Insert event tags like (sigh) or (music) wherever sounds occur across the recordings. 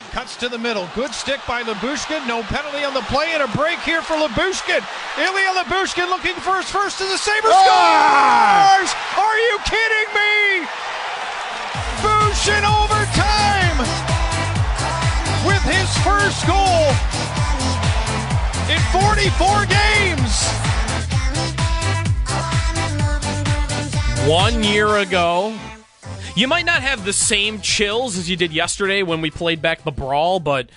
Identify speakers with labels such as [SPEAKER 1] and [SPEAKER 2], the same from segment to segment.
[SPEAKER 1] Cuts to the middle. Good stick by Lyubushkin. No penalty on the play and a break here for Lyubushkin. Ilya Lyubushkin looking for his first to the Sabres
[SPEAKER 2] Ah!
[SPEAKER 1] scores! Are you kidding me? Bush in overtime with his first goal in 44 games.
[SPEAKER 3] One year ago, you might not have the same chills as you did yesterday when we played back the brawl, but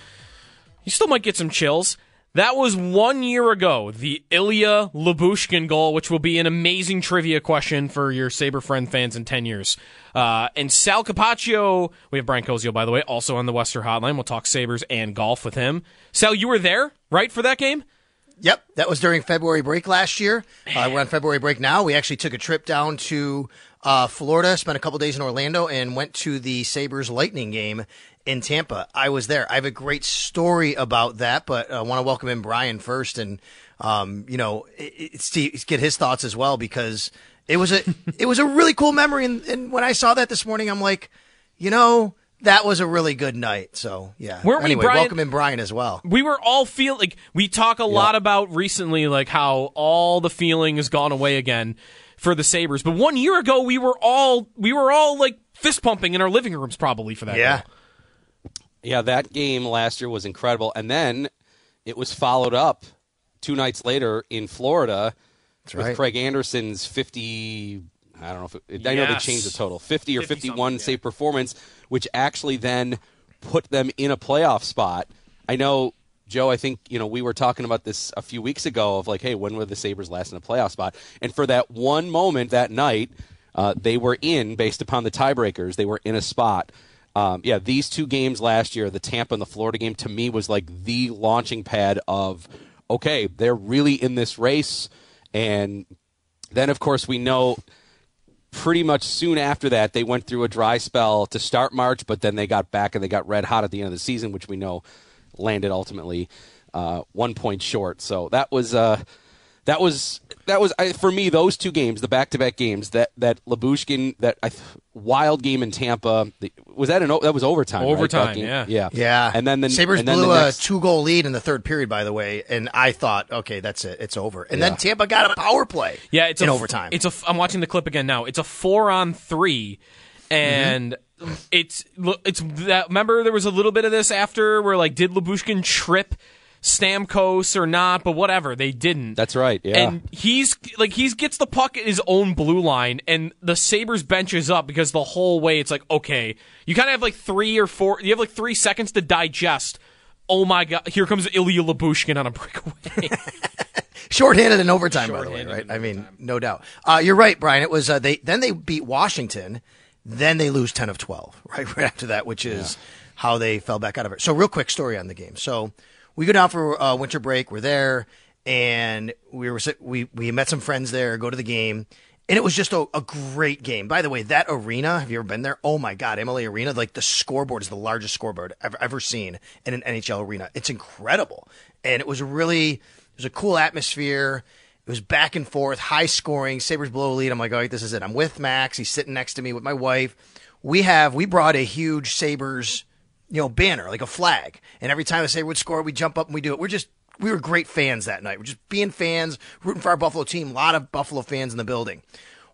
[SPEAKER 3] you still might get some chills. That was one year ago, the Ilya Lyubushkin goal, which will be an amazing trivia question for your Saber friend fans in 10 years. Uh, and Sal Capaccio, we have Brian Koziol, by the way, also on the West Herr Hotline. We'll talk Sabres and golf with him. Sal, you were there, right, for that game?
[SPEAKER 4] Yep, that was during February break last year. Uh, we're on February break now. We actually took a trip down to uh, Florida, spent a couple days in Orlando, and went to the Sabres Lightning game in Tampa. I was there. I have a great story about that, but I want to welcome in Brian first, and um, you know, it, it's to get his thoughts as well because it was a (laughs) it was a really cool memory. And, and when I saw that this morning, I'm like, you know. That was a really good night. So yeah.
[SPEAKER 3] Weren't we,
[SPEAKER 4] anyway,
[SPEAKER 3] Brian-
[SPEAKER 4] welcome in Brian as well.
[SPEAKER 3] we were all feel like we talk a lot about recently like how all the feeling has gone away again for the Sabres. But one year ago we were all we were all like fist pumping in our living rooms probably for that.
[SPEAKER 4] Yeah.
[SPEAKER 3] goal.
[SPEAKER 5] Yeah, that game last year was incredible, and then it was followed up two nights later in Florida with
[SPEAKER 4] right.
[SPEAKER 5] Craig Anderson's fifty. I don't know if it, I know they changed the total fifty or
[SPEAKER 3] 50
[SPEAKER 5] fifty-one
[SPEAKER 3] something, yeah.
[SPEAKER 5] save performance, which actually then put them in a playoff spot. I know. Joe, I think you know we were talking about this a few weeks ago of like, hey, when were the Sabres last in a playoff spot? And for that one moment that night, uh, they were in based upon the tiebreakers. They were in a spot. Um, yeah, these two games last year, the Tampa and the Florida game, to me was like the launching pad of okay, they're really in this race. And then, of course, we know pretty much soon after that they went through a dry spell to start March, but then they got back and they got red hot at the end of the season, which we know landed ultimately uh, one point short. So that was uh, that was that was I, for me those two games, the back to back games that that Lyubushkin that I, wild game in Tampa the, was that an that was overtime?
[SPEAKER 3] Overtime,
[SPEAKER 5] That game?
[SPEAKER 3] yeah.
[SPEAKER 5] yeah
[SPEAKER 4] Yeah,
[SPEAKER 5] and then the
[SPEAKER 4] Sabres
[SPEAKER 5] and then
[SPEAKER 4] blew
[SPEAKER 5] the
[SPEAKER 4] a two goal lead in the third period, by the way, and I thought, okay, that's it, it's over. And then Tampa got a power play.
[SPEAKER 3] Yeah, it's
[SPEAKER 4] in
[SPEAKER 3] a,
[SPEAKER 4] overtime.
[SPEAKER 3] It's a. I'm watching the clip again now. It's a four on three, and it's it's that. Remember, there was a little bit of this after where like, did Lyubushkin trip Stamkos or not? But whatever, they didn't.
[SPEAKER 5] That's right. Yeah.
[SPEAKER 3] And he's like he's gets the puck at his own blue line, and the Sabres benches up because the whole way it's like okay, you kind of have like three or four, you have like three seconds to digest. Oh my god! Here comes Ilya Lyubushkin on a (laughs) breakaway. (laughs)
[SPEAKER 4] Shorthanded in overtime, by the way, right? I mean, no doubt. Uh, you're right, Brian. It was uh, they. Then they beat Washington. Then they lose ten of twelve, (laughs) right? Right after that, which is how they fell back out of it. So, real quick story on the game. So, we go down for uh, winter break. We're there, and we were we we met some friends there. Go to the game, And it was just a, a great game. By the way, that arena, have you ever been there? Oh my God, Amalie Arena, like the scoreboard is the largest scoreboard I've ever seen in an NHL arena. It's incredible. And it was really, it was a cool atmosphere. It was back and forth, high scoring. Sabres blow a lead. I'm like, all right, this is it. I'm with Max. He's sitting next to me with my wife. We have, we brought a huge Sabres, you know, banner, like a flag. And every time the Sabre would score, we jump up and we do it. We're just, we were great fans that night. We're just being fans, rooting for our Buffalo team. A lot of Buffalo fans in the building.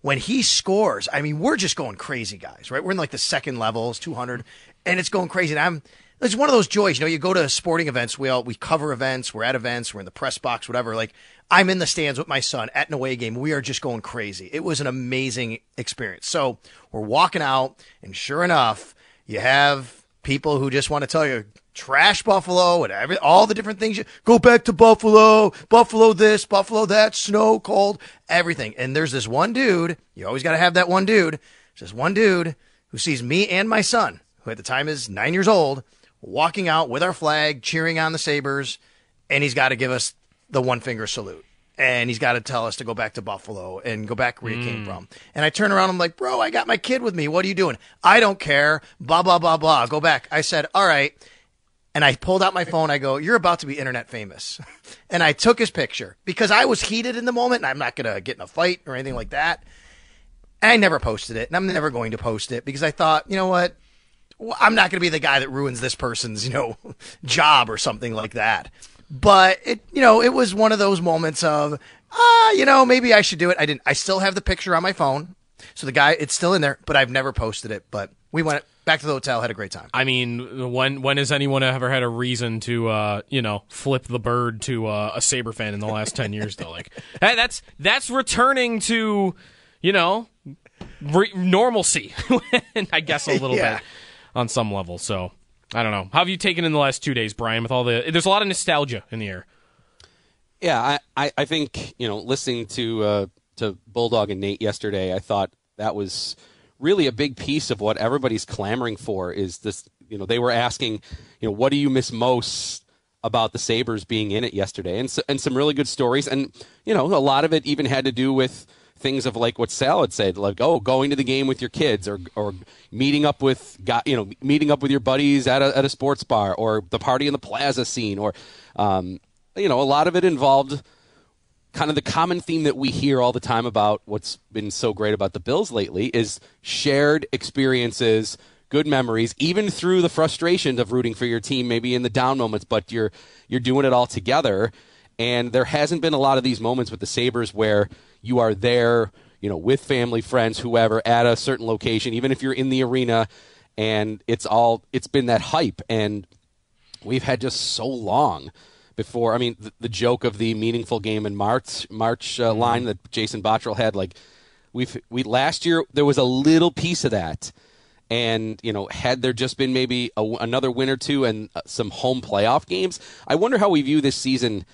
[SPEAKER 4] When he scores, I mean, we're just going crazy, guys, right? We're in like the second levels, 200, and it's going crazy. And I'm, it's one of those joys. You know, you go to sporting events, we all, we cover events, we're at events, we're in the press box, whatever. Like, I'm in the stands with my son at an away game. We are just going crazy. It was an amazing experience. So we're walking out, and sure enough, you have people who just want to tell you, trash Buffalo and every, all the different things. You, go back to Buffalo, Buffalo this, Buffalo that, snow, cold, everything. And there's this one dude, you always got to have that one dude. There's this one dude who sees me and my son, who at the time is nine years old, walking out with our flag, cheering on the Sabres, and he's got to give us the one finger salute. And he's got to tell us to go back to Buffalo and go back where you came mm. from. And I turn around, I'm like, bro, I got my kid with me. What are you doing? I don't care. Blah, blah, blah, blah. Go back. I said, all right. And I pulled out my phone. I go, You're about to be internet famous. (laughs) and I took his picture because I was heated in the moment and I'm not going to get in a fight or anything like that. And I never posted it. And I'm never going to post it because I thought, you know what? I'm not going to be the guy that ruins this person's, you know, (laughs) job or something like that. But it, you know, it was one of those moments of, ah, you know, maybe I should do it. I didn't. I still have the picture on my phone, so the guy, it's still in there, but I've never posted it. But we went back to the hotel, had a great time.
[SPEAKER 3] I mean, when when has anyone ever had a reason to uh, you know flip the bird to uh, a Saber fan in the last ten years? Though, like (laughs) hey, that's that's returning to you know re- normalcy, (laughs) I guess a little (laughs)
[SPEAKER 4] Yeah.
[SPEAKER 3] bit on some level. So I don't know. How have you taken in the last two days, Brian? With all the there's a lot of nostalgia in the air.
[SPEAKER 5] Yeah, I, I, I think you know listening to uh, to Bulldog and Nate yesterday, I thought that was really a big piece of what everybody's clamoring for. Is this you know they were asking you know what do you miss most about the Sabres being in it yesterday, and so, and some really good stories, and you know a lot of it even had to do with things of like what Sal had said, like oh going to the game with your kids or or meeting up with you know meeting up with your buddies at a at a sports bar or the party in the plaza scene or um, you know a lot of it involved kind of the common theme that we hear all the time about what's been so great about the Bills lately is shared experiences, good memories, even through the frustrations of rooting for your team, maybe in the down moments, but you're you're doing it all together. And there hasn't been a lot of these moments with the Sabres where you are there, you know, with family, friends, whoever, at a certain location, even if you're in the arena and it's all it's been that hype and we've had just so long before. I mean, the, the joke of the meaningful game in March March uh, line that Jason Botterill had, like we've we last year there was a little piece of that, and you know, had there just been maybe a, another win or two and uh, some home playoff games, I wonder how we view this season.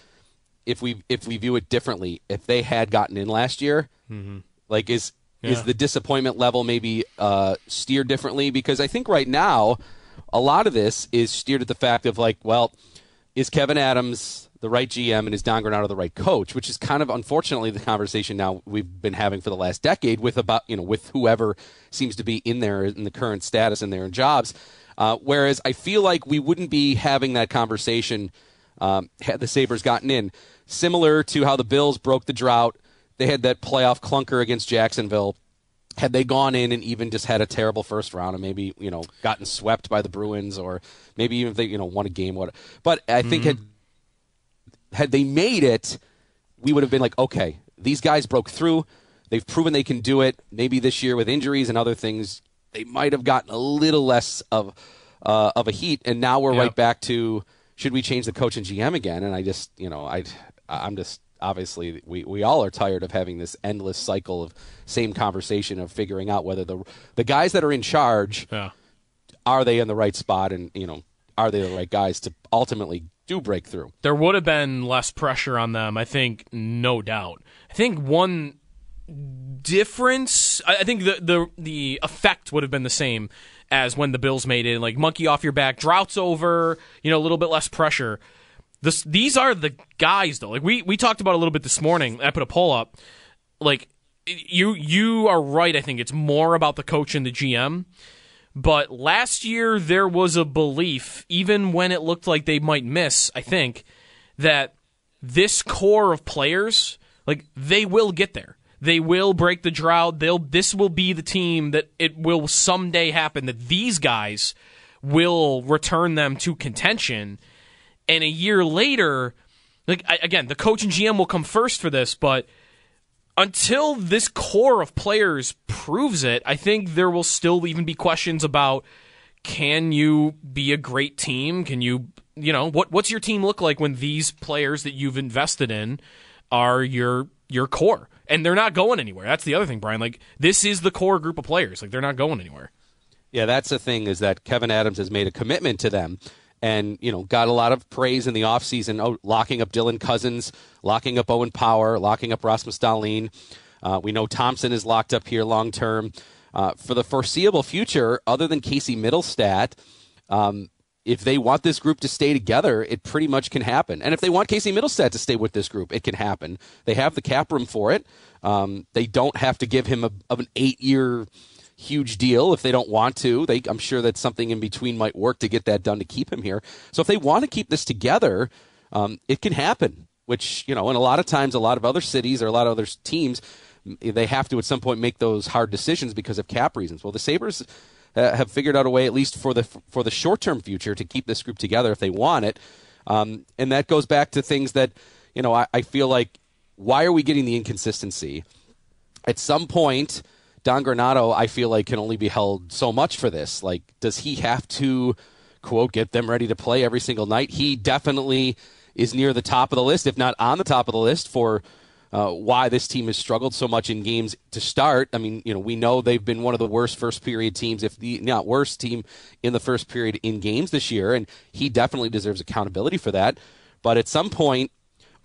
[SPEAKER 5] If we if we view it differently, if they had gotten in last year, like is is the disappointment level maybe uh, steered differently? Because I think right now, a lot of this is steered at the fact of like, well, is Kevyn Adams the right GM and is Don Granato the right coach? Which is kind of unfortunately the conversation now we've been having for the last decade with about you know with whoever seems to be in there in the current status and their jobs. Uh, whereas I feel like we wouldn't be having that conversation um, had the Sabres gotten in. Similar to how the Bills broke the drought, they had that playoff clunker against Jacksonville had they gone in and even just had a terrible first round and maybe you know gotten swept by the Bruins or maybe even if they you know won a game what but I think had had they made it we would have been like okay these guys broke through they've proven they can do it maybe this year with injuries and other things they might have gotten a little less of uh, of a heat and now we're
[SPEAKER 3] Yep.
[SPEAKER 5] right back to should we change the coach and GM again and I just you know I I'm just obviously we, we all are tired of having this endless cycle of same conversation of figuring out whether the the guys that are in charge
[SPEAKER 3] Yeah.
[SPEAKER 5] are they in the right spot and you know are they the right guys to ultimately do break through
[SPEAKER 3] there would have been less pressure on them. I think, no doubt. I think one difference. I I think the the the effect would have been the same as when the Bills made it. Like monkey off your back, droughts over. You know, a little bit less pressure. This these are the guys though. Like we we talked about a little bit this morning. I put a poll up. Like you you are right. I think it's more about the coach and the GM. But last year there was a belief, even when it looked like they might miss. I think that this core of players, like they will get there. They will break the drought. They'll. This will be the team that it will someday happen. That these guys will return them to contention. And a year later, like again, the coach and GM will come first for this, but until this core of players proves it, I think there will still even be questions about can you be a great team? Can you, you know, what what's your team look like when these players that you've invested in are your your core and they're not going anywhere. That's the other thing, Brian. Like this is the core group of players. Like they're not going anywhere.
[SPEAKER 5] Yeah, that's the thing is that Kevyn Adams has made a commitment to them and you know got a lot of praise in the offseason oh, locking up dylan Cozens, locking up owen power locking up rasmus dahlin uh, we know thompson is locked up here long term uh, for the foreseeable future other than casey Mittelstadt, um, if they want this group to stay together, it pretty much can happen. And if they want Casey Mittelstadt to stay with this group, it can happen. They have the cap room for it. Um, they don't have to give him a, of an eight year huge deal if they don't want to. They, I'm sure that something in between might work to get that done to keep him here. So if they want to keep this together, um, it can happen. Which you know, and a lot of times, a lot of other cities or a lot of other teams, they have to at some point make those hard decisions because of cap reasons. Well, the Sabres uh, have figured out a way, at least for the for the short term future, to keep this group together if they want it. Um, and that goes back to things that you know I, I feel like why are we getting the inconsistency? At some point, Don Granato, I feel like, can only be held so much for this. Like, does he have to, quote, get them ready to play every single night? He definitely is near the top of the list, if not on the top of the list, for uh, why this team has struggled so much in games to start. I mean, you know, we know they've been one of the worst first period teams, if the not worst team in the first period in games this year, and he definitely deserves accountability for that. But at some point,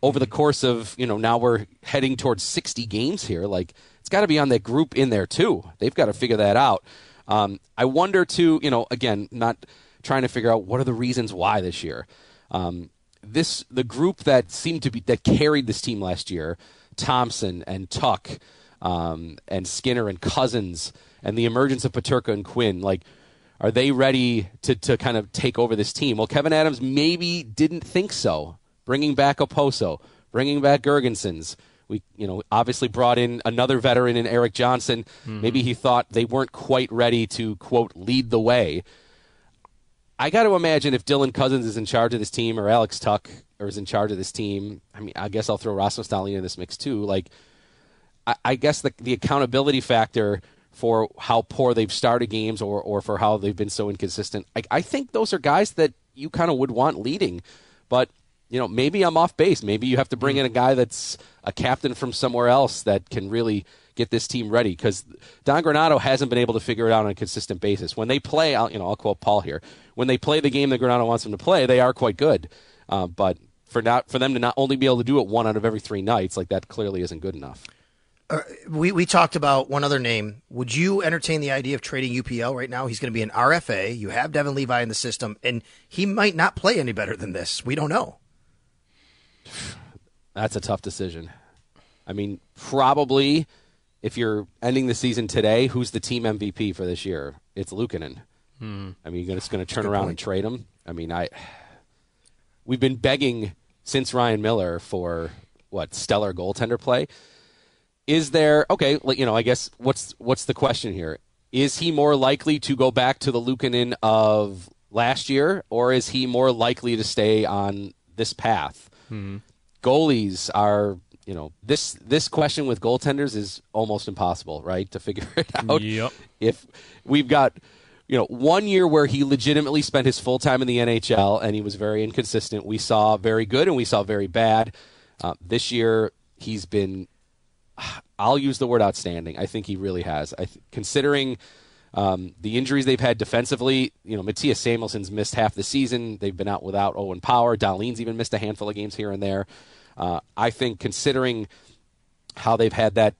[SPEAKER 5] over the course of, you know, now we're heading towards 60 games here, like it's got to be on that group in there too. They've got to figure that out. Um, I wonder too, you know, again, not trying to figure out what are the reasons why this year. Um, this the group that seemed to be that carried this team last year, Thompson and Tuch, um, and Skinner and Cozens, and the emergence of Peterka and Quinn, like. Are they ready to, to kind of take over this team? Well, Kevyn Adams maybe didn't think so. Bringing back Okposo, bringing back Girgensons, we, you know, obviously brought in another veteran in Erik Johnson. Mm-hmm. Maybe he thought they weren't quite ready to quote lead the way. I got to imagine if Dylan Cozens is in charge of this team or Alex Tuch or is in charge of this team. I mean, I guess I'll throw Rasmus Dahlin in this mix too. Like, I, I guess the the accountability factor for how poor they've started games or or for how they've been so inconsistent. I, I think those are guys that you kind of would want leading, but you know, maybe I'm off base. Maybe you have to bring hmm. in a guy that's a captain from somewhere else that can really get this team ready because Don Granato hasn't been able to figure it out on a consistent basis. When they play, I'll, you know, I'll quote Paul here. When they play the game that Granato wants them to play, they are quite good. Uh, but for not for them to not only be able to do it one out of every three nights, like that clearly isn't good enough.
[SPEAKER 4] Uh, we we talked about one other name. Would you entertain the idea of trading UPL right now? He's going to be an RFA. You have Devon Levi in the system, and he might not play any better than this. We don't know. (sighs)
[SPEAKER 5] That's a tough decision. I mean, probably if you're ending the season today, who's the team MVP for this year? It's Luukkonen. Hmm. I mean, you're just going to turn around point. and trade him. I mean, I we've been begging since Ryan Miller for what stellar goaltender play. Is there okay? You know, I guess what's what's the question here? Is he more likely to go back to the Luukkonen of last year, or is he more likely to stay on this path? Mm-hmm. Goalies are, you know, this this question with goaltenders is almost impossible, right? To figure (laughs) it out.
[SPEAKER 3] Yep.
[SPEAKER 5] If we've got, you know, one year where he legitimately spent his full time in the NHL and he was very inconsistent. We saw very good and we saw very bad. Uh, this year he's been. I'll use the word outstanding. I think he really has. I th- considering um, the injuries they've had defensively, you know, Mattias Samuelsson's missed half the season. They've been out without Owen Power. Dahlin's even missed a handful of games here and there. Uh, I think considering how they've had that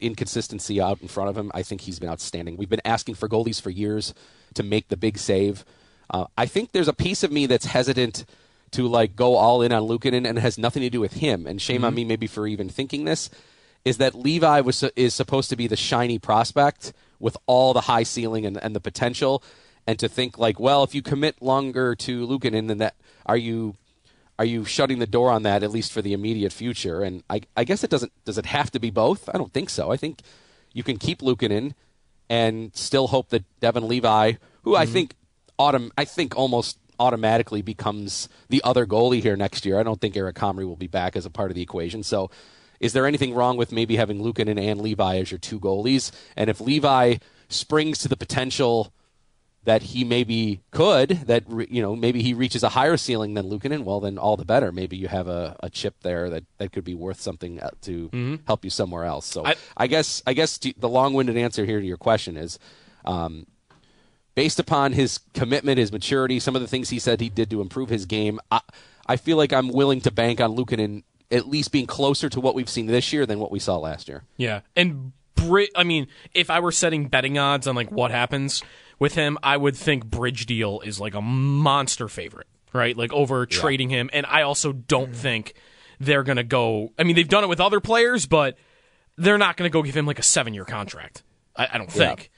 [SPEAKER 5] inconsistency out in front of him, I think he's been outstanding. We've been asking for goalies for years to make the big save. Uh, I think there's a piece of me that's hesitant to like go all in on Luukkonen and it has nothing to do with him. And shame mm-hmm. on me maybe for even thinking this. is that Levi was is supposed to be the shiny prospect with all the high ceiling and, and the potential, and to think like, well, if you commit longer to Luukkonen, then that are you are you shutting the door on that at least for the immediate future? And I, I guess it doesn't. Does it have to be both? I don't think so. I think you can keep Luukkonen and still hope that Devon Levi, who I mm-hmm. think autom- I think almost automatically becomes the other goalie here next year. I don't think Eric Comrie will be back as a part of the equation. So, is there anything wrong with maybe having Luukkonen and Levi as your two goalies? And if Levi springs to the potential that he maybe could, that you know maybe he reaches a higher ceiling than Luukkonen, well then all the better. Maybe you have a, a chip there that, that could be worth something uh, to help you somewhere else. So I,
[SPEAKER 3] I-
[SPEAKER 5] guess I guess the long-winded answer here to your question is, um, based upon his commitment, his maturity, some of the things he said he did to improve his game, I, I feel like I'm willing to bank on Luukkonen at least being closer to what we've seen this year than what we saw last year.
[SPEAKER 3] Yeah, and I mean, if I were setting betting odds on like what happens with him, I would think Bridge Deal is like a monster favorite, right? Like over trading him, and I also don't think they're gonna go. I mean, they've done it with other players, but they're not gonna go give him like a seven year contract. I, I don't think.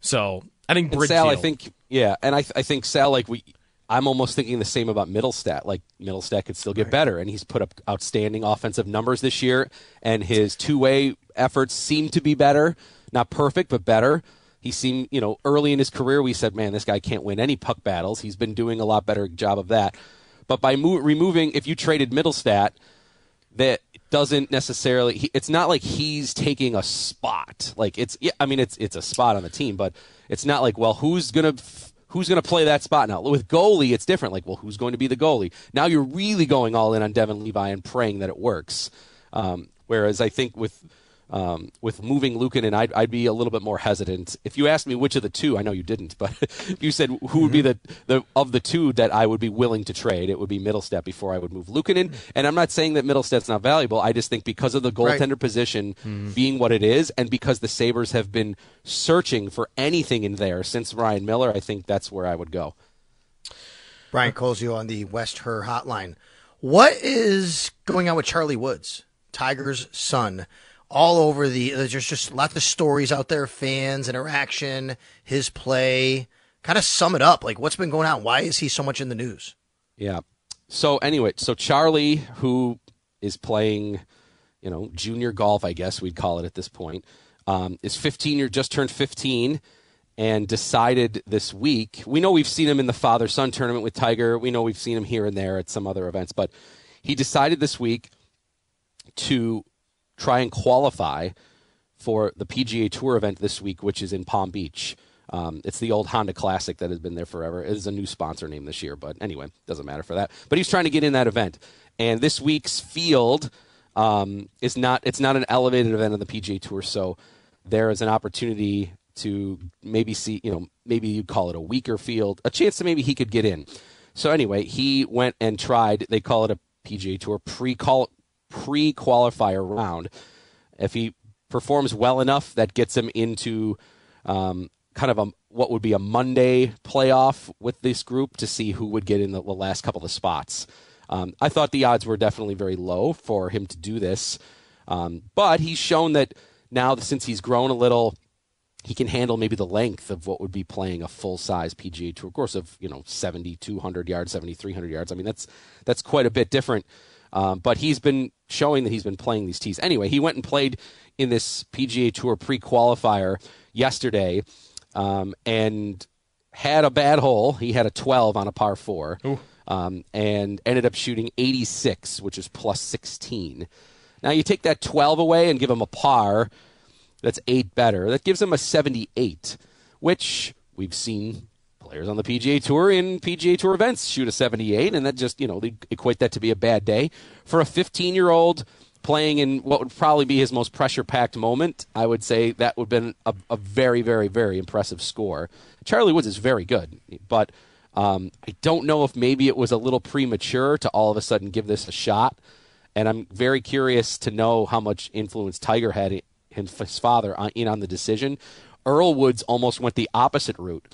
[SPEAKER 3] So I think
[SPEAKER 5] And
[SPEAKER 3] Bridge
[SPEAKER 5] Sal,
[SPEAKER 3] Deal.
[SPEAKER 5] I think yeah, and I I think Sal like we. I'm almost thinking the same about Mittelstadt. Like Mittelstadt could still get better, and he's put up outstanding offensive numbers this year, and his two-way efforts seem to be better. Not perfect, but better. He seemed, you know, early in his career, we said, "Man, this guy can't win any puck battles." He's been doing a lot better job of that. But by mo- removing, if you traded Mittelstadt, that doesn't necessarily he, it's not like he's taking a spot. Like it's yeah, i mean it's it's a spot on the team but it's not like well who's gonna who's gonna play that spot now? With goalie it's different. Like well who's going to be the goalie? Now you're really going all in on devon levi and praying that it works. Um, whereas i think with um, with moving Lukin I'd, I'd be a little bit more hesitant. If you asked me which of the two, I know you didn't, but (laughs) if you said who would be the, the of the two that I would be willing to trade, it would be Mittelstadt before I would move Lukin And I'm not saying that Mittelstadt's not valuable. I just think because of the goaltender position being what it is, and because the Sabres have been searching for anything in there since Ryan Miller, I think that's where I would go.
[SPEAKER 4] Brian Koziol on the West Herr hotline. What is going on with Charlie Woods, Tiger's son? All over the there's just, lots of stories out there, fans, interaction, his play. Kind of sum it up. Like what's been going on? Why is he so much in the news?
[SPEAKER 5] Yeah. So anyway, so Charlie, who is playing, you know, junior golf, I guess we'd call it at this point, um, is 15 year just turned 15, and decided this week. We know we've seen him in the father son tournament with Tiger. We know we've seen him here and there at some other events, but he decided this week to try and qualify for the PGA Tour event this week, which is in Palm Beach. Um, it's the old Honda Classic that has been there forever. It is a new sponsor name this year, but anyway, doesn't matter for that. But he's trying to get in that event, and this week's field um, is not. It's not an elevated event on the PGA Tour, so there is an opportunity to maybe see. You know, maybe you call it a weaker field, a chance that maybe he could get in. So anyway, he went and tried. They call it a PGA Tour pre pre qualifier round. If he performs well enough, that gets him into um, kind of a what would be a Monday playoff with this group to see who would get in the, the last couple of spots. Um, I thought the odds were definitely very low for him to do this, um, but he's shown that now since he's grown a little, he can handle maybe the length of what would be playing a full size PGA Tour course of you know 70, 200 yards, 7,300 yards. I mean that's that's quite a bit different. Um, but he's been showing that he's been playing these tees. Anyway, he went and played in this PGA Tour pre qualifier yesterday um, and had a bad hole. He had a 12 on a par four um, and ended up shooting 86, which is plus 16. Now you take that 12 away and give him a par that's eight better. That gives him a 78, which we've seen players on the PGA Tour in PGA Tour events shoot a 78, and that just, you know, they equate that to be a bad day. For a 15 year old playing in what would probably be his most pressure packed moment, I would say that would have been a, a very, very, very impressive score. Charlie Woods is very good, but um, I don't know if maybe it was a little premature to all of a sudden give this a shot. And I'm very curious to know how much influence Tiger had his father on, in on the decision. Earl Woods almost went the opposite route.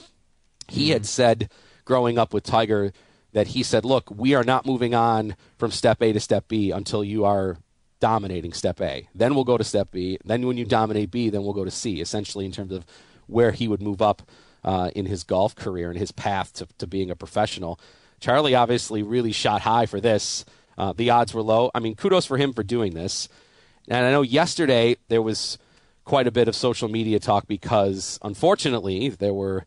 [SPEAKER 5] He had said growing up with Tiger that he said, "Look, we are not moving on from step A to step B until you are dominating step A. Then we'll go to step B. Then when you dominate B, then we'll go to C. Essentially, in terms of where he would move up uh, in his golf career and his path to, to being a professional. Charlie obviously really shot high for this. Uh, the odds were low. I mean, kudos for him for doing this. And I know yesterday there was quite a bit of social media talk because, unfortunately, there were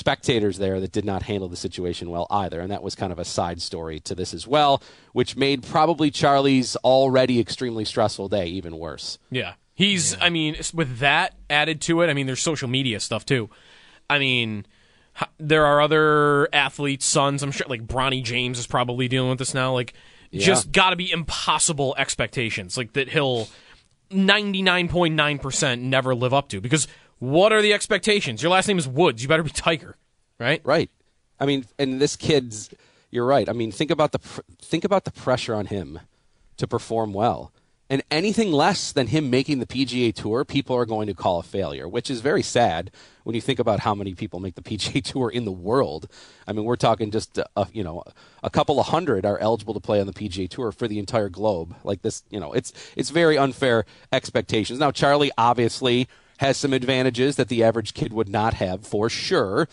[SPEAKER 5] spectators there that did not handle the situation well either. And that was kind of a side story to this as well, which made probably Charlie's already extremely stressful day even worse.
[SPEAKER 3] Yeah. He's, I mean, with that added to it, I mean, there's social media stuff too. I mean, there are other athletes' sons. I'm sure, like Bronny James is probably dealing with this now. Like,
[SPEAKER 5] Yeah.
[SPEAKER 3] just got to be impossible expectations, like that he'll 99.9% never live up to. Because what are the expectations? Your last name is Woods. You better be Tiger, right?
[SPEAKER 5] Right. I mean, and this kid's. You're right. I mean, think about the think about the pressure on him to perform well. And anything less than him making the PGA Tour, people are going to call a failure, which is very sad when you think about how many people make the (laughs) PGA Tour in the world. I mean, we're talking just a, a- you know a couple of hundred are eligible to play on the PGA Tour for the entire globe. Like this, you know, it's it's very unfair expectations. Now, Charlie obviously has some advantages that the average kid would not have for sure.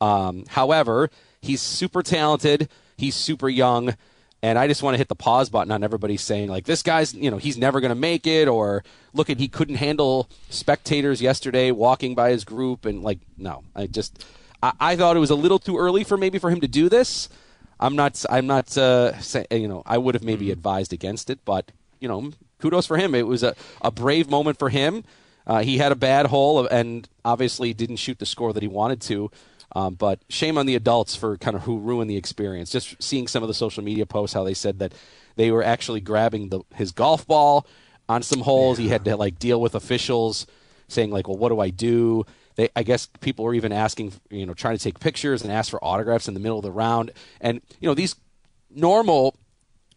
[SPEAKER 5] Um, however, he's super talented. He's super young. And I just want to hit the pause button on everybody saying, like, this guy's, you know, he's never going to make it, or look at, he couldn't handle spectators yesterday walking by his group. And, like, no, I just, I, I thought it was a little too early for maybe for him to do this. I'm not, I'm not, uh, say, you know, I would have maybe advised against it, but, you know, kudos for him. It was a, a brave moment for him. Uh, he had a bad hole and obviously didn't shoot the score that he wanted to. Um, but shame on the adults for kind of who ruined the experience. Just seeing some of the social media posts, how they said that they were actually grabbing the, his golf ball on some holes. He had to like deal with officials saying like, "Well, what do I do?" They, I guess people were even asking, you know, trying to take pictures and ask for autographs in the middle of the round. And you know, these normal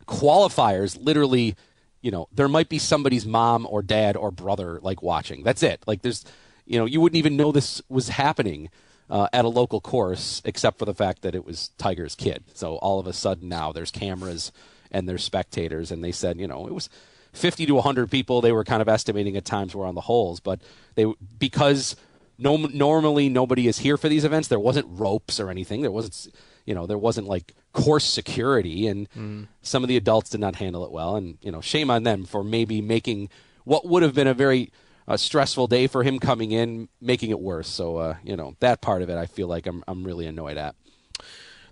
[SPEAKER 5] qualifiers literally you know there might be somebody's mom or dad or brother like watching. That's it. Like there's you know you wouldn't even know this was happening uh, at a local course except for the fact that it was tiger's kid. So all of a sudden now there's cameras and there's spectators and they said you know it was 50 to 100 people. They were kind of estimating at times were on the holes but they because no, normally nobody is here for these events there wasn't ropes or anything. There wasn't you know there wasn't like course security and some of the adults did not handle it well and you know shame on them for maybe making what would have been a very uh, stressful day for him coming in making it worse so uh, you know that part of it i feel like i'm, I'm really annoyed at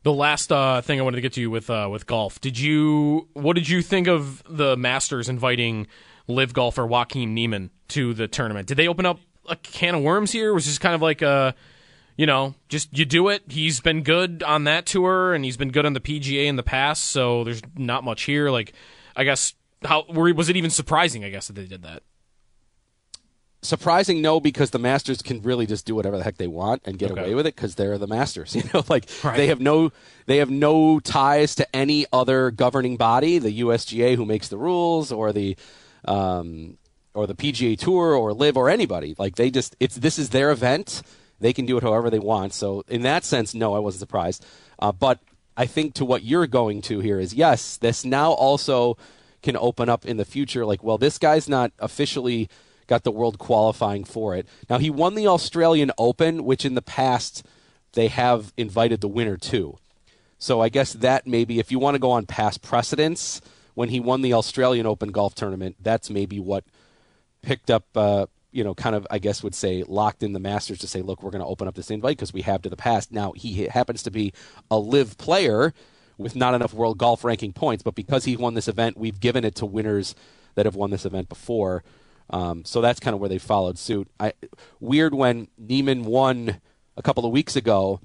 [SPEAKER 3] The last uh, thing I wanted to get to you with uh, with golf. Did you what did you think of the Masters inviting LIV golfer Joaquin Niemann to the tournament? Did they open up a can of worms here? Was this kind of like a you know, just you do it. He's been good on that tour and he's been good on the PGA in the past, so there's not much here. Like I guess how were, was it even surprising, I guess, that they did that?
[SPEAKER 5] surprising no because the masters can really just do whatever the heck they want and get
[SPEAKER 3] Okay.
[SPEAKER 5] away with it because they're the masters (laughs) you know like
[SPEAKER 3] Right.
[SPEAKER 5] they have no they have no ties to any other governing body the usga who makes the rules or the um, or the pga tour or LIV or anybody like they just it's this is their event they can do it however they want so in that sense no i wasn't surprised uh, but i think to what you're going to here is yes this now also can open up in the future like well this guy's not officially got the world qualifying for it. Now he won the Australian Open, which in the past they have invited the winner to. So I guess that maybe if you want to go on past precedents, when he won the Australian Open golf tournament, that's maybe what picked up, uh, you know, kind of I guess would say locked in the Masters to say, look, we're going to open up this invite because we have to the past. Now he happens to be a LIV player with not enough world golf ranking points, but because he won this event, we've given it to winners that have won this event before. Um, so that's kind of where they followed suit. I, weird when Niemann won a couple of weeks ago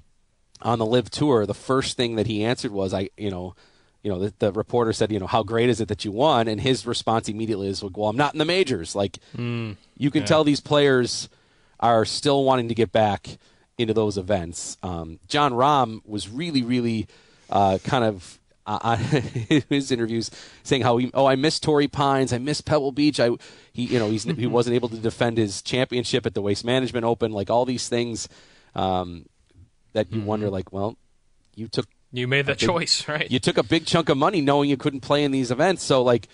[SPEAKER 5] on the LIV Tour. The first thing that he answered was, "I, you know, you know." The, the reporter said, "You know, how great is it that you won?" And his response immediately is, "Well, I'm not in the majors." Like you can tell these players are still wanting to get back into those events. Um, Jon Rahm was really, really uh, kind of uh, (laughs) on his interviews saying how he, oh, I miss Torrey Pines, I miss Pebble Beach. I he, you know, he's (laughs) he wasn't able to defend his championship at the Waste Management Open. Like all these things um, that you wonder, like, well, you took
[SPEAKER 3] You made that
[SPEAKER 5] big-
[SPEAKER 3] choice, (laughs) right?
[SPEAKER 5] you took a big chunk of money knowing you couldn't play in these events. So like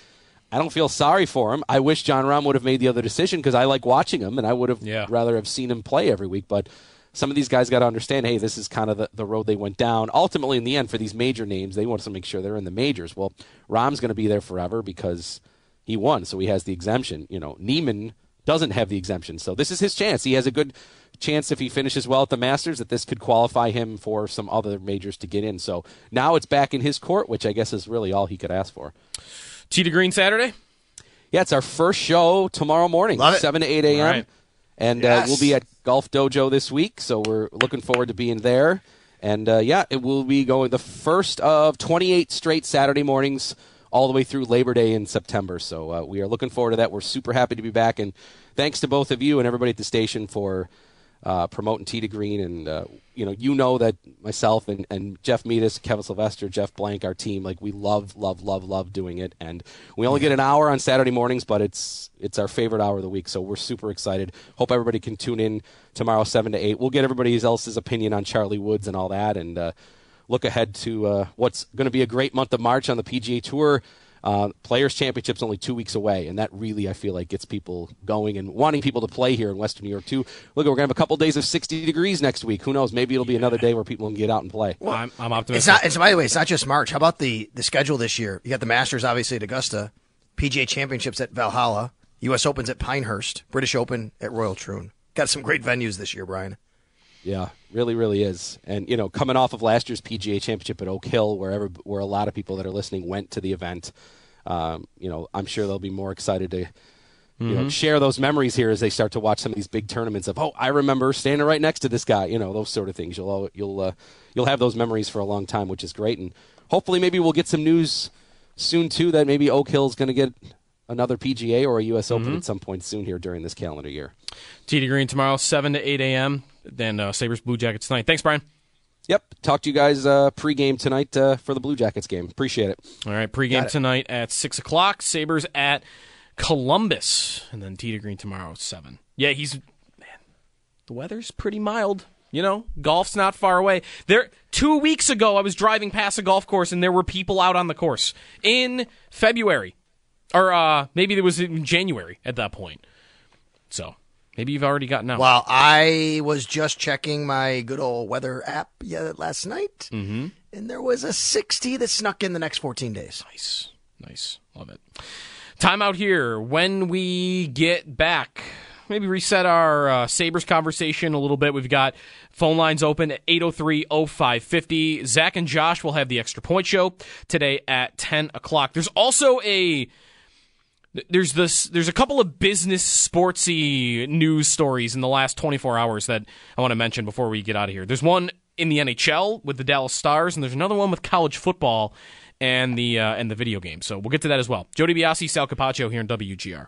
[SPEAKER 5] I don't feel sorry for him. I wish Jon Rahm would have made the other decision because I like watching him and I would have
[SPEAKER 3] Yeah.
[SPEAKER 5] rather have seen him play every week. But some of these guys got to understand, hey, this is kind of the, the road they went down. Ultimately, in the end, for these major names, they want to make sure they're in the majors. Well, Rahm's going to be there forever because he won, so he has the exemption. You know, Niemann doesn't have the exemption, so this is his chance. He has a good chance if he finishes well at the Masters that this could qualify him for some other majors to get in. So now it's back in his court, which I guess is really all he could ask for.
[SPEAKER 3] Tee to Green Saturday.
[SPEAKER 5] Yeah, it's our first show tomorrow morning, 7 to 8 a.m.
[SPEAKER 3] All right.
[SPEAKER 5] And
[SPEAKER 4] Yes.
[SPEAKER 5] uh, we'll be at Golf Dojo this week, so we're looking forward to being there. And uh, yeah, it will be going the first of 28 straight Saturday mornings all the way through Labor Day in September. So uh, we are looking forward to that. We're super happy to be back. And thanks to both of you and everybody at the station for uh, promoting Tee to Green. And, uh, you know, you know that myself and, and Jeff Meadis, Kevin Sylvester, Jeff Blank, our team, like we love, love, love, love doing it. And we only get an hour on Saturday mornings, but it's it's our favorite hour of the week. So we're super excited. Hope everybody can tune in tomorrow, 7 to 8. We'll get everybody else's opinion on Charlie Woods and all that. And uh, look ahead to uh, what's going to be a great month of March on the PGA Tour. Uh, Players Championship's only two weeks away, and that really I feel like gets people going and wanting people to play here in Western New York too. Look, we're gonna have a couple days of 60 degrees next week. Who knows? Maybe it'll be another day where people can get out and play.
[SPEAKER 3] Well, I'm, I'm
[SPEAKER 4] It's
[SPEAKER 3] optimistic.
[SPEAKER 4] not. It's by the way, it's not just March. How about the the schedule this year? You got the Masters obviously at Augusta, PGA Championships at Valhalla, U.S. Opens at Pinehurst, British Open at Royal Troon. Got some great venues this year, Brian.
[SPEAKER 5] Yeah, really, really is. And you know, coming off of last year's PGA Championship at Oak Hill, wherever where a lot of people that are listening went to the event, um, you know, I'm sure they'll be more excited to. You know, share those memories here as they start to watch some of these big tournaments of oh I remember standing right next to this guy you know those sort of things you'll you'll uh, you'll have those memories for a long time which is great and hopefully maybe we'll get some news soon too that maybe Oak Hill's going to get another PGA or a U.S. Open at some point soon here during this calendar year.
[SPEAKER 3] To Green tomorrow, 7 to 8 a.m. Then uh, Sabres Blue Jackets tonight. Thanks, Brian.
[SPEAKER 5] Yep. Talk to you guys uh, pregame tonight uh, for the Blue Jackets game. Appreciate it.
[SPEAKER 3] All right, pregame tonight at 6 o'clock. Sabres at Columbus. And then to Green tomorrow, 7. Yeah, he's. Man, the weather's pretty mild. You know, golf's not far away. There, two weeks ago, I was driving past a golf course and there were people out on the course in February, or uh, maybe it was in January at that point. So maybe you've already gotten out.
[SPEAKER 4] Well, I was just checking my good old weather app last night, mm-hmm. and there was a 60 that snuck in the next 14 days.
[SPEAKER 3] Nice. Nice. Love it. Time out here. When we get back, maybe reset our uh, Sabres conversation a little bit. We've got phone lines open at 803 0550. Zach and Josh will have the extra point show today at 10 o'clock. There's also a. There's this. There's a couple of business sportsy news stories in the last 24 hours that I want to mention before we get out of here. There's one in the NHL with the Dallas Stars, and there's another one with college football and the uh, and the video game. So we'll get to that as well. Joe DiBiase, Sal Capaccio here in WGR.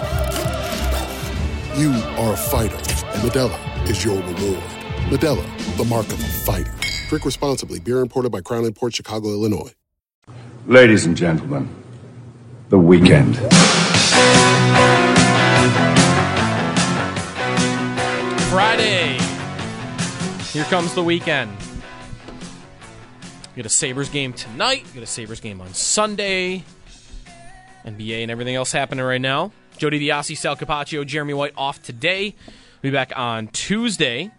[SPEAKER 6] You are a fighter, and Modelo is your reward. Modelo, the mark of a fighter. Drink responsibly. Beer imported by Crown Port Chicago, Illinois.
[SPEAKER 7] Ladies and gentlemen, the weekend.
[SPEAKER 3] Friday. Here comes the weekend. We got a Sabres game tonight. We got a Sabres game on Sunday. NBA and everything else happening right now. Joe DiBiase, Sal Capaccio, Jeremy White off today. We'll be back on Tuesday.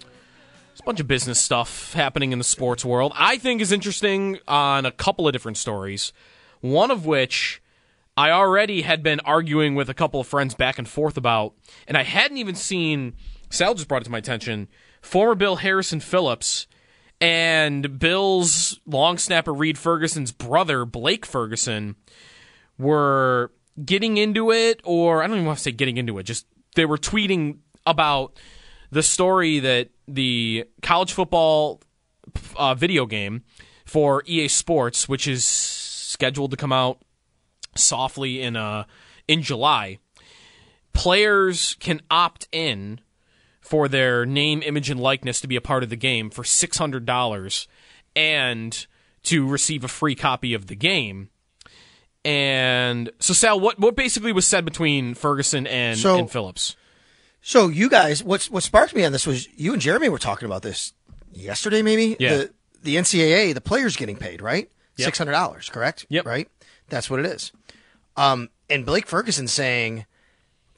[SPEAKER 3] There's a bunch of business stuff happening in the sports world. I think is interesting on a couple of different stories. One of which I already had been arguing with a couple of friends back and forth about, and I hadn't even seen. Sal just brought it to my attention. Former Bill Harrison Phillips and Bill's long snapper Reed Ferguson's brother Blake Ferguson were getting into it, or I don't even want to say getting into it. Just they were tweeting about the story that the college football uh, video game for EA Sports, which is scheduled to come out softly in uh in July, players can opt in for their name, image, and likeness to be a part of the game for six hundred dollars and to receive a free copy of the game. And so, Sal, what what basically was said between Ferguson and,
[SPEAKER 4] So-
[SPEAKER 3] and Phillips?
[SPEAKER 4] So you guys, what's what sparked me on this was you and Jeremy were talking about this yesterday, maybe.
[SPEAKER 3] Yeah.
[SPEAKER 4] The, the NCAA, the players getting paid, right?
[SPEAKER 3] Yep.
[SPEAKER 4] Six hundred dollars, correct?
[SPEAKER 3] Yep.
[SPEAKER 4] Right. That's what it is. Um, and Blake Ferguson saying,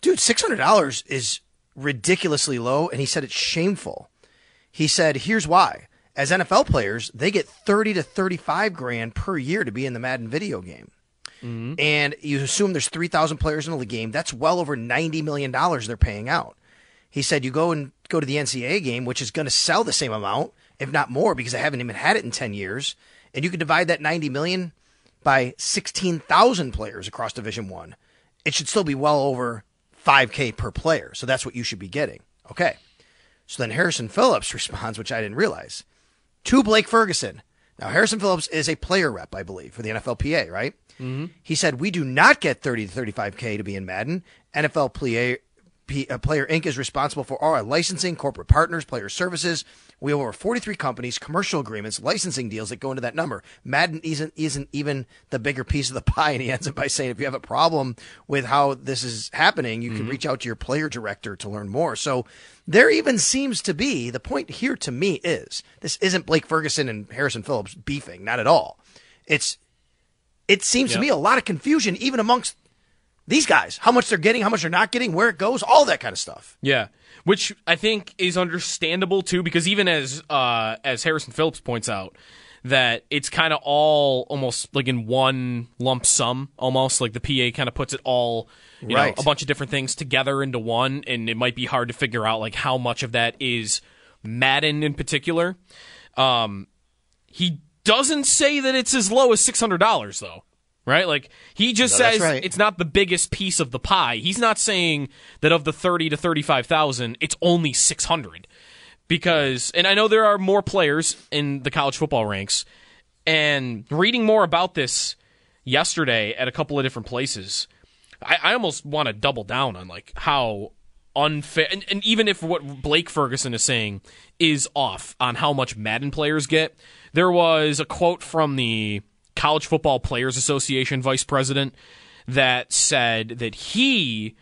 [SPEAKER 4] "Dude, six hundred dollars is ridiculously low," and he said it's shameful. He said, "Here's why." As NFL players, they get thirty to thirty-five grand per year to be in the Madden video game. Mm-hmm. And you assume there's 3,000 players in the game. That's well over $90 million they're paying out. He said you go and go to the NCAA game, which is going to sell the same amount, if not more, because I haven't even had it in 10 years. And you could divide that 90 million by 16,000 players across Division One. It should still be well over 5K per player. So that's what you should be getting. Okay. So then Harrison Phillips (laughs) responds, which I didn't realize, to Blake Ferguson. Now, Harrison Phillips is a player rep, I believe, for the NFLPA, right? Mm-hmm. He said, We do not get 30 to 35K to be in Madden. NFL player, P, uh, Player Inc. is responsible for all our licensing, corporate partners, player services. We have over 43 companies, commercial agreements, licensing deals that go into that number. Madden isn't, isn't even the bigger piece of the (laughs) pie. And he ends up by saying, if you have a problem with how this is happening, you can reach out to your player director to learn more. So there even seems to be the point here to me is this isn't Blake Ferguson and Harrison Phillips beefing, not at all. It's it seems to me a lot of confusion even amongst these guys. How much they're getting, how much they're not getting, where it goes, all that kind of stuff.
[SPEAKER 3] Yeah, which I think is understandable too, because even as uh, as Harrison Phillips points out, that it's kind of all almost like in one lump sum, almost like the PA kind of puts it all, you
[SPEAKER 4] Right.
[SPEAKER 3] know, a bunch of different things together into one, and it might be hard to figure out like how much of that is Madden in particular. Um, he doesn't say that it's as low as six hundred dollars though. Right? Like he just
[SPEAKER 4] No,
[SPEAKER 3] says
[SPEAKER 4] right.
[SPEAKER 3] it's not the biggest piece of the pie. He's not saying that of the 30 to 35,000, it's only 600. Because and I know there are more players in the college football ranks and reading more about this yesterday at a couple of different places, I, I almost want to double down on like how unfair and, and even if what Blake Ferguson is saying is off on how much Madden players get, there was a quote from the College Football Players Association vice president that said that he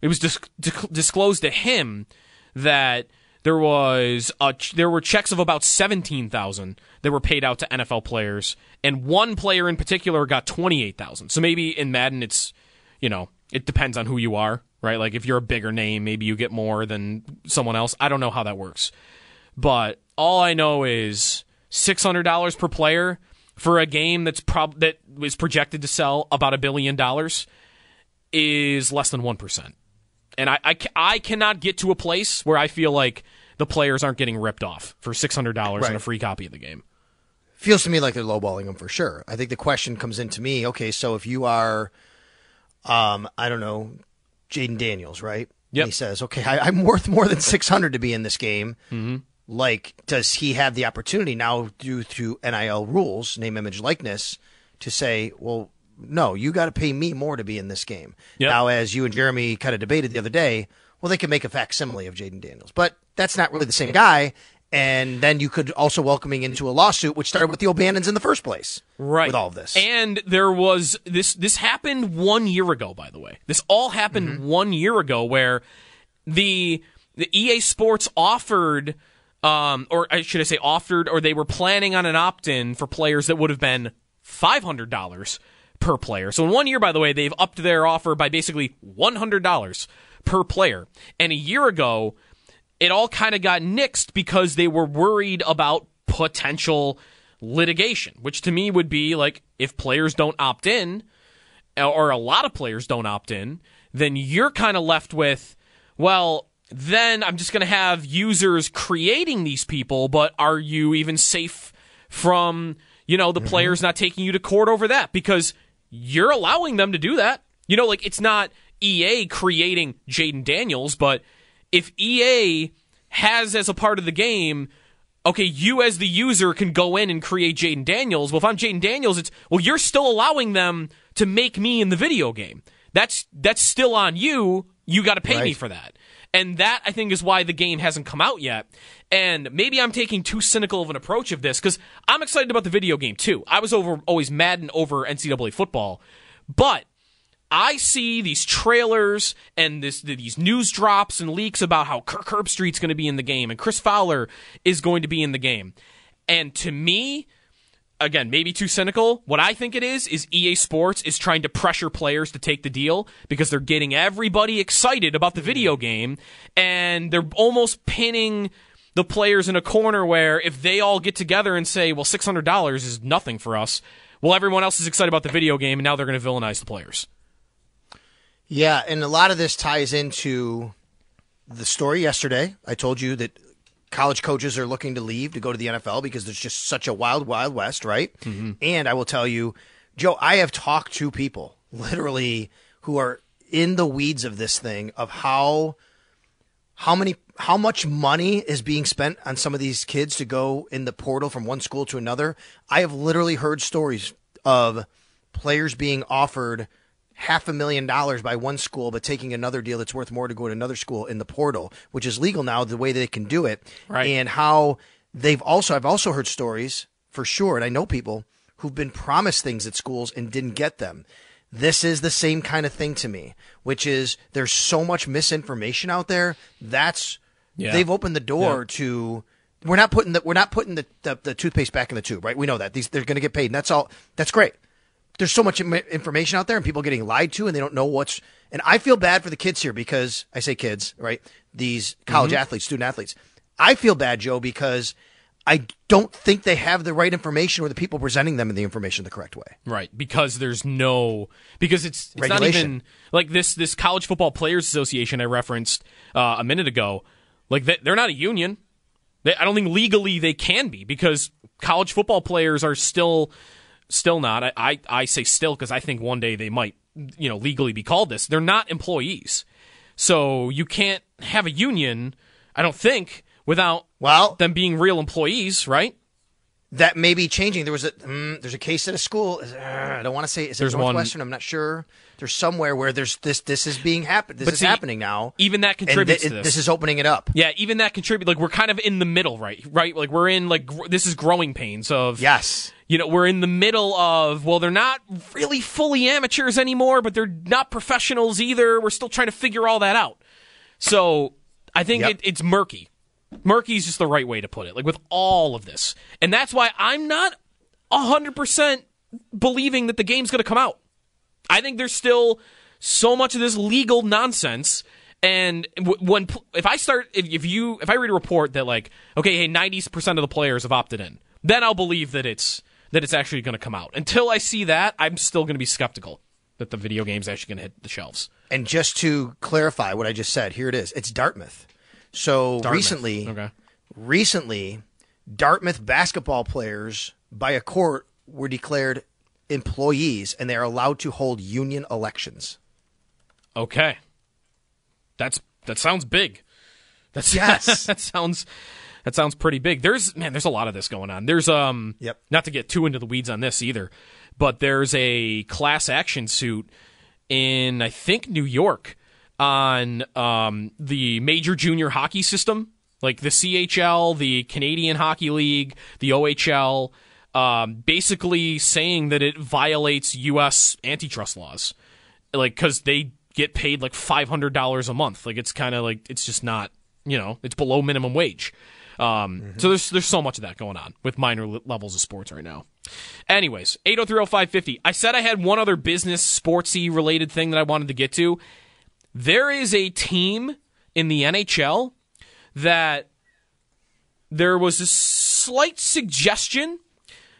[SPEAKER 3] it was dis- dis- disclosed to him that there was a there were checks of about 17,000 that were paid out to NFL players and one player in particular got 28,000. So maybe in Madden it's you know, it depends on who you are, right? Like if you're a bigger name, maybe you get more than someone else. I don't know how that works. But all I know is $600 per player for a game that's prob that was projected to sell about a billion dollars is less than 1%. And I, I, I cannot get to a place where I feel like the players aren't getting ripped off for $600 and a free copy of the game.
[SPEAKER 4] Feels to me like they're lowballing them for sure. I think the question comes into me, okay, so if you are um, I don't know, Jayden Daniels, right?
[SPEAKER 3] Yep.
[SPEAKER 4] And he says, okay, I, I'm worth more than (laughs) 600 to be in this game.
[SPEAKER 3] Mm-hmm.
[SPEAKER 4] Like, does he have the opportunity now, due to NIL rules, name, image, likeness, to say, well, no, you got to pay me more to be in this game.
[SPEAKER 3] Yep.
[SPEAKER 4] Now, as you and Jeremy kind of debated the other day, well, they can make a facsimile of Jayden Daniels, but that's not really the same guy. And then you could also welcoming into a lawsuit, which started with the O'Bannons in the first place.
[SPEAKER 3] right
[SPEAKER 4] With all of this.
[SPEAKER 3] and there was this this happened one year ago by the way this all happened
[SPEAKER 4] Mm-hmm.
[SPEAKER 3] one year ago where the the EA Sports offered, um, or should I say offered, or they were planning on an opt-in for players that would have been five hundred dollars per player. So in one year, by the way, they've upped their offer by basically one hundred dollars per player. And a year ago, it all kind of got nixed because they were worried about potential litigation, which to me would be like if players don't opt in, or a lot of players don't opt in, then you're kind of left with, well, then I'm just going to have users creating these people, but are you even safe from, you know, the mm-hmm. players not taking you to court over that? Because you're allowing them to do that. You know, like it's not EA creating Jayden Daniels, but if EA has as a part of the game, okay, you as the user can go in and create Jayden Daniels. Well, if I'm Jayden Daniels, it's well, you're still allowing them to make me in the video game. That's that's still on you. You got to pay right. me for that. And that I think is why the game hasn't come out yet. And maybe I'm taking too cynical of an approach of this because I'm excited about the video game too. I was over always Madden over NCAA football, but I see these trailers and this these news drops and leaks about how Kirk Herbstreit's going to be in the game and Chris Fowler is going to be in the game. And to me, again, maybe too cynical. What I think it is is EA Sports is trying to pressure players to take the deal because they're getting everybody excited about the video mm-hmm. game and they're almost pinning the players in a corner where if they all get together and say, "Well, $600 is nothing for us." Well, everyone else is excited about the video game and now they're going to villainize the players.
[SPEAKER 4] Yeah, and a lot of this ties into the story yesterday. I told you that college coaches are looking to leave to go to the NFL because there's just such a wild, wild west, right? Mm-hmm. And I will tell you, Joe, I have talked to people literally who are in the weeds of this thing of how how many how much money is being spent on some of these kids to go in the portal from one school to another. I have literally heard stories of players being offered half a million dollars by one school, but taking another deal that's worth more to go to another school in the portal, which is legal now, the way they can do it.
[SPEAKER 3] Right.
[SPEAKER 4] And how they've also, I've also heard stories for sure, and I know people who've been promised things at schools and didn't get them. This is the same kind of thing to me, which is there's so much misinformation out there. That's yeah. they've opened the door yeah. to we're not putting the we're not putting the, the, the toothpaste back in the tube, right? We know that these they're going to get paid, and that's all. That's great there's so much information out there and people getting lied to and they don't know what's and I feel bad for the kids here because I say kids, right? These college mm-hmm. athletes, student athletes. I feel bad, Joe, because I don't think they have the right information or the people presenting them in the information the correct way.
[SPEAKER 3] Right, because there's no because it's, it's not even like this this college football players association I referenced uh, a minute ago. Like they, they're not a union. They, I don't think legally they can be because college football players are still still not. I, I, I say still because I think one day they might, you know, legally be called this. They're not employees. So you can't have a union, I don't think, without
[SPEAKER 4] well
[SPEAKER 3] them being real employees, right?
[SPEAKER 4] That may be changing. There was a mm, there's a case at a school. Uh, I don't want to say is it there's Northwestern. One, I'm not sure. There's somewhere where there's this this is being happen. This is see, happening now.
[SPEAKER 3] Even that contributes
[SPEAKER 4] th-
[SPEAKER 3] to this.
[SPEAKER 4] This is opening it up.
[SPEAKER 3] Yeah, even that contributes. Like we're kind of in the middle, right? Right. Like we're in like gr- this is growing pains of
[SPEAKER 4] yes
[SPEAKER 3] you know, we're in the middle of, well, they're not really fully amateurs anymore, but they're not professionals either. We're still trying to figure all that out. So I think yep. it, it's murky. Murky is just the right way to put it, like with all of this. And that's why I'm not 100% believing that the game's going to come out. I think there's still so much of this legal nonsense. And when if I start if, if you if I read a report that like okay hey 90% of the players have opted in, then I'll believe that it's that it's actually going to come out. Until I see that, I'm still going to be skeptical that the video game's actually going to hit the shelves.
[SPEAKER 4] And just to clarify what I just said, here it is. It's Dartmouth. So Dartmouth. recently, okay. recently, Dartmouth basketball players by a court were declared employees, and they are allowed to hold union elections.
[SPEAKER 3] Okay, that's that sounds big. That's (laughs)
[SPEAKER 4] yes,
[SPEAKER 3] that sounds that sounds pretty big. There's man, there's a lot of this going on. There's um
[SPEAKER 4] yep.
[SPEAKER 3] not to get too into the weeds on this either, but there's a class action suit in I think New York on um the major junior hockey system, like the CHL, the Canadian Hockey League, the OHL, um, basically saying that it violates U.S. antitrust laws, like because they get paid like five hundred dollars a month. Like it's kind of like it's just not you know it's below minimum wage. Um, So there's there's so much of that going on with minor l- levels of sports right now. Anyways, 8030550. I said I had one other business sportsy related thing that I wanted to get to. There is a team in the NHL that there was a slight suggestion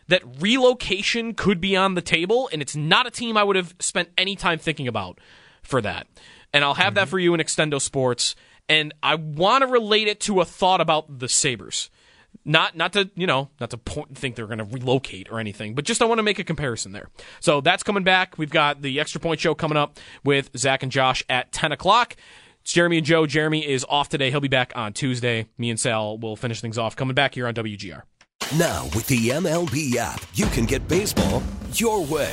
[SPEAKER 3] that relocation could be on the table, and it's not a team I would have spent any time thinking about for that. And I'll have that for you in Extendo Sports. And I want to relate it to a thought about the Sabres. Not not to you know not to point, think they're going to relocate or anything, but just I want to make a comparison there. So that's coming back. We've got the extra point show coming up with Zach and Josh at ten o'clock. It's Jeremy and Joe. Jeremy is off today. He'll be back on Tuesday. Me and Sal will finish things off. Coming back here on WGR.
[SPEAKER 8] Now, with the MLB app, you can get baseball your way.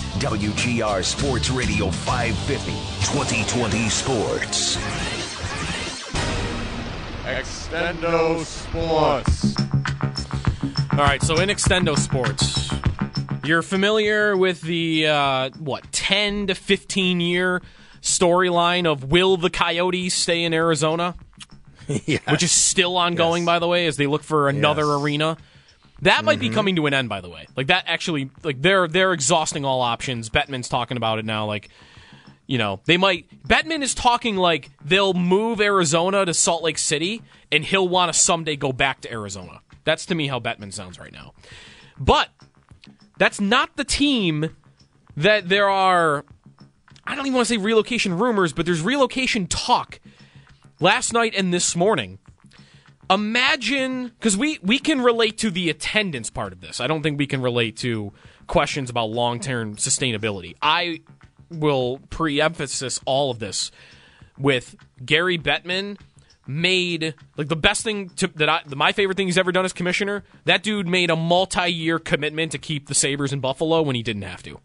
[SPEAKER 9] WGR Sports Radio 550. 2020 Sports.
[SPEAKER 1] Extendo Sports.
[SPEAKER 3] All right, so in Extendo Sports, you're familiar with the uh, what 10 to 15 year storyline of will the Coyotes stay in Arizona, (laughs) which is still ongoing, by the way, as they look for another
[SPEAKER 4] Yes.
[SPEAKER 3] arena. That might be
[SPEAKER 4] Mhm.
[SPEAKER 3] coming to an end, by the way. Like that actually, like they're they're exhausting all options. Bettman's talking about it now. Like, you know, they might. Bettman is talking like they'll move Arizona to Salt Lake City, and he'll want to someday go back to Arizona. That's to me how Bettman sounds right now. But that's not the team that there are. I don't even want to say relocation rumors, but there's relocation talk last night and this morning. Imagine because we we can relate to the attendance part of this. I don't think we can relate to questions about long term sustainability. I will pre-emphasis all of this with Gary Bettman made like the best thing to, that I my favorite thing he's ever done as commissioner. That dude made a multi-year commitment to keep the Sabres in Buffalo when he didn't have to.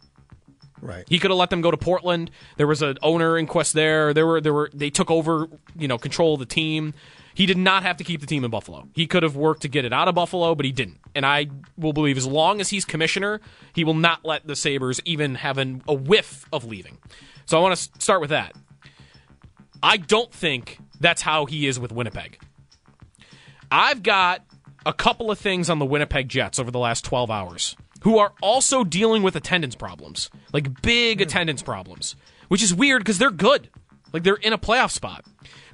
[SPEAKER 4] Right.
[SPEAKER 3] He could have let them go to Portland. There was an owner inquest there. There were there were they took over, you know, control of the team. He did not have to keep the team in Buffalo. He could have worked to get it out of Buffalo, but he didn't. And I will believe as long as he's commissioner, he will not let the Sabres even have an, a whiff of leaving. So I want to start with that. I don't think that's how he is with Winnipeg. I've got a couple of things on the Winnipeg Jets over the last 12 hours who are also dealing with attendance problems, like big hmm. attendance problems, which is weird because they're good. Like they're in a playoff spot.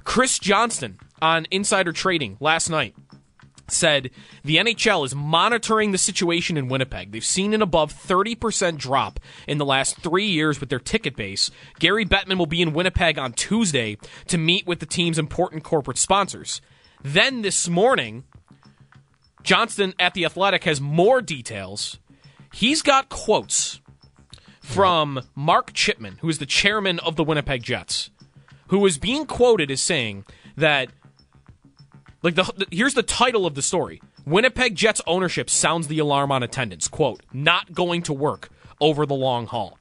[SPEAKER 3] Chris Johnston on Insider Trading last night said the NHL is monitoring the situation in Winnipeg. They've seen an above 30% drop in the last three years with their ticket base. Gary Bettman will be in Winnipeg on Tuesday to meet with the team's important corporate sponsors. Then this morning, Johnston at The Athletic has more details. He's got quotes from Mark Chipman, who is the chairman of the Winnipeg Jets, who is being quoted as saying that like the, the- here's the title of the story. Winnipeg Jets ownership sounds the alarm on attendance. Quote, not going to work over the long haul.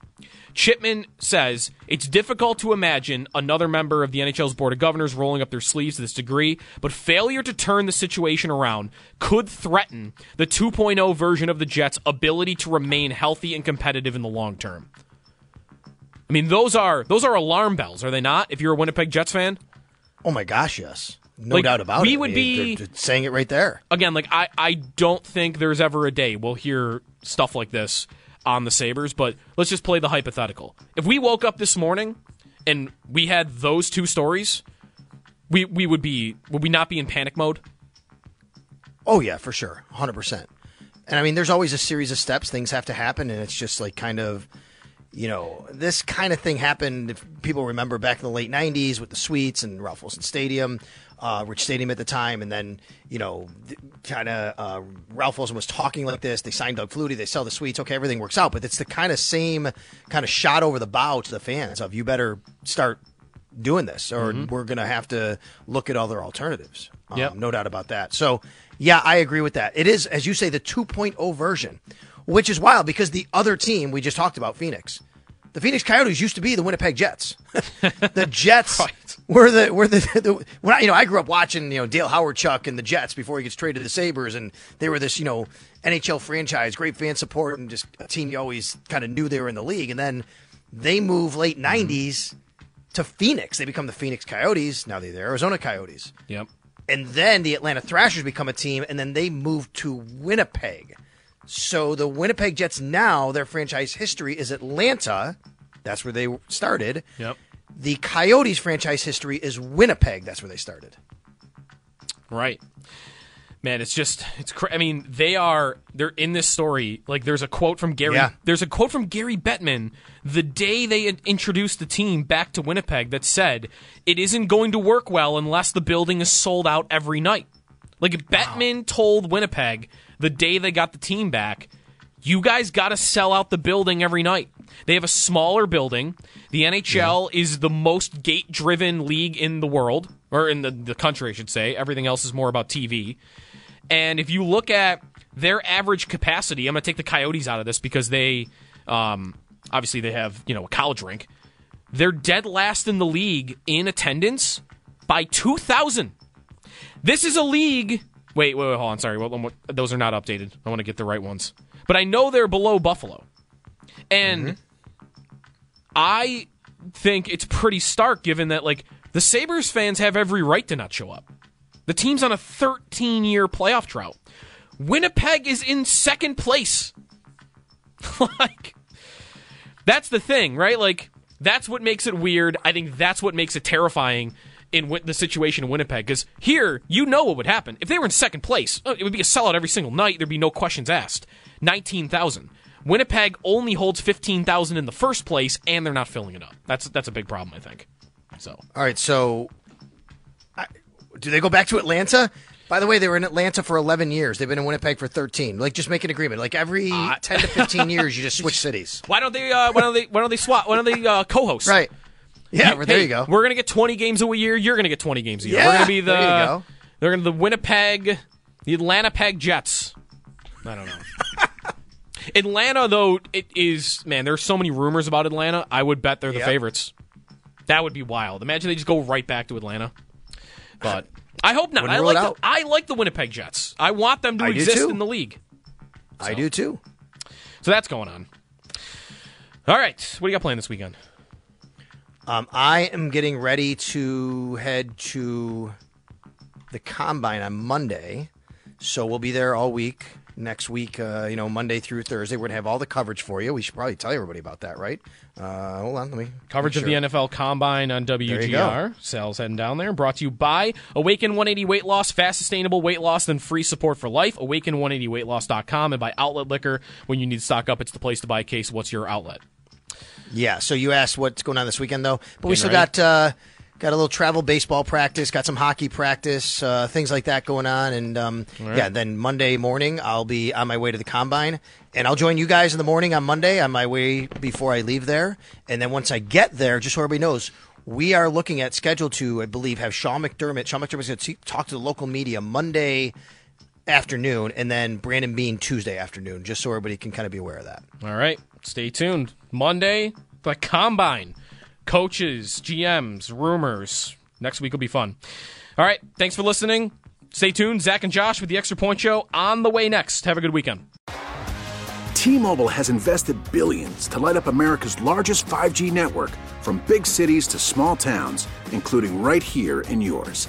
[SPEAKER 3] Chipman says it's difficult to imagine another member of the NHL's Board of Governors rolling up their sleeves to this degree, but failure to turn the situation around could threaten the 2.0 version of the Jets' ability to remain healthy and competitive in the long term. I mean, those are those are alarm bells, are they not? If you're a Winnipeg Jets fan,
[SPEAKER 4] Oh my gosh, yes. No
[SPEAKER 3] Like,
[SPEAKER 4] doubt about
[SPEAKER 3] we
[SPEAKER 4] it.
[SPEAKER 3] We would
[SPEAKER 4] I
[SPEAKER 3] be-
[SPEAKER 4] mean, they're just saying it right there.
[SPEAKER 3] again, like I, I don't think there's ever a day we'll hear stuff like this on the Sabres, but let's just play the hypothetical. If we woke up this morning and we had those two stories, we we would be would we not be in panic mode?
[SPEAKER 4] Oh yeah, for sure, hundred percent. And I mean, there's always a series of steps. Things have to happen, and it's just like kind of, you know, this kind of thing happened. If people remember back in the late '90s with the suites and Ralph Wilson Stadium, uh, Rich Stadium at the time, and then you know, kind of uh, Ralph Wilson was talking like this. They signed Doug Flutie. They sell the suites. Okay, everything works out, but it's the kind of same kind of shot over the bow to the fans of you better start doing this, or
[SPEAKER 3] Mm-hmm.
[SPEAKER 4] we're going to have to look at other alternatives. Um,
[SPEAKER 3] Yep.
[SPEAKER 4] No doubt about that. So, yeah, I agree with that. It is, as you say, the 2.0 version, which is wild because the other team we just talked about, Phoenix, the Phoenix Coyotes used to be the Winnipeg Jets. (laughs) the Jets (laughs) right. were the were the, the when I, you know I grew up watching you know Dale Hawerchuk and the Jets before he gets traded to the Sabres, and they were this you know NHL franchise, great fan support, and just a team you always kind of knew they were in the league. And then they move late mm-hmm. '90s to Phoenix. They become the Phoenix Coyotes. Now they're the Arizona Coyotes.
[SPEAKER 3] Yep.
[SPEAKER 4] And then the Atlanta Thrashers become a team, and then they move to Winnipeg. So the Winnipeg Jets now, their franchise history is Atlanta. That's where they started.
[SPEAKER 3] Yep.
[SPEAKER 4] The Coyotes franchise history is Winnipeg. That's where they started.
[SPEAKER 3] Right. Man, it's just it's. Cra- I mean, they are they're in this story. Like, there's a quote from Gary.
[SPEAKER 4] Yeah.
[SPEAKER 3] There's a quote from Gary Bettman the day they introduced the team back to Winnipeg that said it isn't going to work well unless the building is sold out every night. Like Bettman told Winnipeg the day they got the team back, you guys got to sell out the building every night. They have a smaller building. The NHL is the most gate driven league in the world, or in the, the country, I should say. Everything else is more about TV. And if you look at their average capacity, I'm going to take the Coyotes out of this because they, um, obviously, they have you know a college rink. They're dead last in the league in attendance by 2,000. This is a league. Wait, wait, wait hold on. Sorry, well, um, those are not updated. I want to get the right ones. But I know they're below Buffalo, and mm-hmm. I think it's pretty stark given that like the Sabres fans have every right to not show up. The team's on a 13 year playoff drought. Winnipeg is in second place. (laughs) like, that's the thing, right? Like, that's what makes it weird. I think that's what makes it terrifying in the situation in Winnipeg. Because here, you know what would happen. If they were in second place, uh, it would be a sellout every single night. There'd be no questions asked. 19,000. Winnipeg only holds 15,000 in the first place, and they're not filling it up. That's that's a big problem, I think. So
[SPEAKER 4] All right, so I, do they go back to Atlanta? By the way, they were in Atlanta for 11 years. They've been in Winnipeg for 13. Like, just make an agreement. Like every 10 to 15 years, you just switch (laughs) cities.
[SPEAKER 3] Why don't they? Uh, why don't they? Why don't they swap? Why don't they uh, co-host?
[SPEAKER 4] Right. Yeah,
[SPEAKER 3] You-
[SPEAKER 4] there
[SPEAKER 3] hey,
[SPEAKER 4] you go.
[SPEAKER 3] We're gonna get 20 games a year. You're gonna get 20 games a year.
[SPEAKER 4] Yeah,
[SPEAKER 3] we're gonna be the.
[SPEAKER 4] go.
[SPEAKER 3] They're gonna the Winnipeg, the Atlanta Peg Jets. I don't know. (laughs) Atlanta though, it is man. There's so many rumors about Atlanta. I would bet they're the
[SPEAKER 4] Yep.
[SPEAKER 3] favorites. That would be wild. Imagine they just go right back to Atlanta. But I hope not. I like the. I like the Winnipeg Jets. I want them to
[SPEAKER 4] I
[SPEAKER 3] exist in the league.
[SPEAKER 4] I do too.
[SPEAKER 3] So that's going on. All right, what do you got playing this weekend?
[SPEAKER 4] Um, I am getting ready to head to the combine on Monday, so we'll be there all week. Next week, uh, you know, Monday through Thursday, we're gonna have all the coverage for you. We should probably tell everybody about that, right? Uh, hold on, let me
[SPEAKER 3] Coverage
[SPEAKER 4] make
[SPEAKER 3] of the NFL Combine on WGR. Sal's heading down there. Brought to you by Awaken 180 Weight Loss. Fast, sustainable weight loss, then free support for life. Awaken180weightloss.com and by Outlet Liquor. When you need to stock up, it's the place to buy a case. What's your outlet?
[SPEAKER 4] Yeah. So you asked what's going on this weekend, though, but we still
[SPEAKER 3] ready.
[SPEAKER 4] got uh, got a little travel baseball practice, got some hockey practice, uh, things like that going on, and um,
[SPEAKER 3] right.
[SPEAKER 4] yeah. Then Monday morning, I'll be on my way to the combine, and I'll join you guys in the morning on Monday on my way before I leave there, and then once I get there, just so everybody knows. We are looking at schedule to, I believe, have Sean McDermott. Sean McDermott's going to talk to the local media Monday afternoon, and then Brandon Beane Tuesday afternoon, just so everybody can kind of be aware of that.
[SPEAKER 3] All right, stay tuned. Monday, the Combine. Coaches, GMs, rumors. Next week will be fun. All right, thanks for listening. Stay tuned. Zach and Josh with the Extra Point Show on the way next. Have a good weekend.
[SPEAKER 10] T-Mobile has invested billions to light up America's largest 5G network from big cities to small towns, including right here in yours.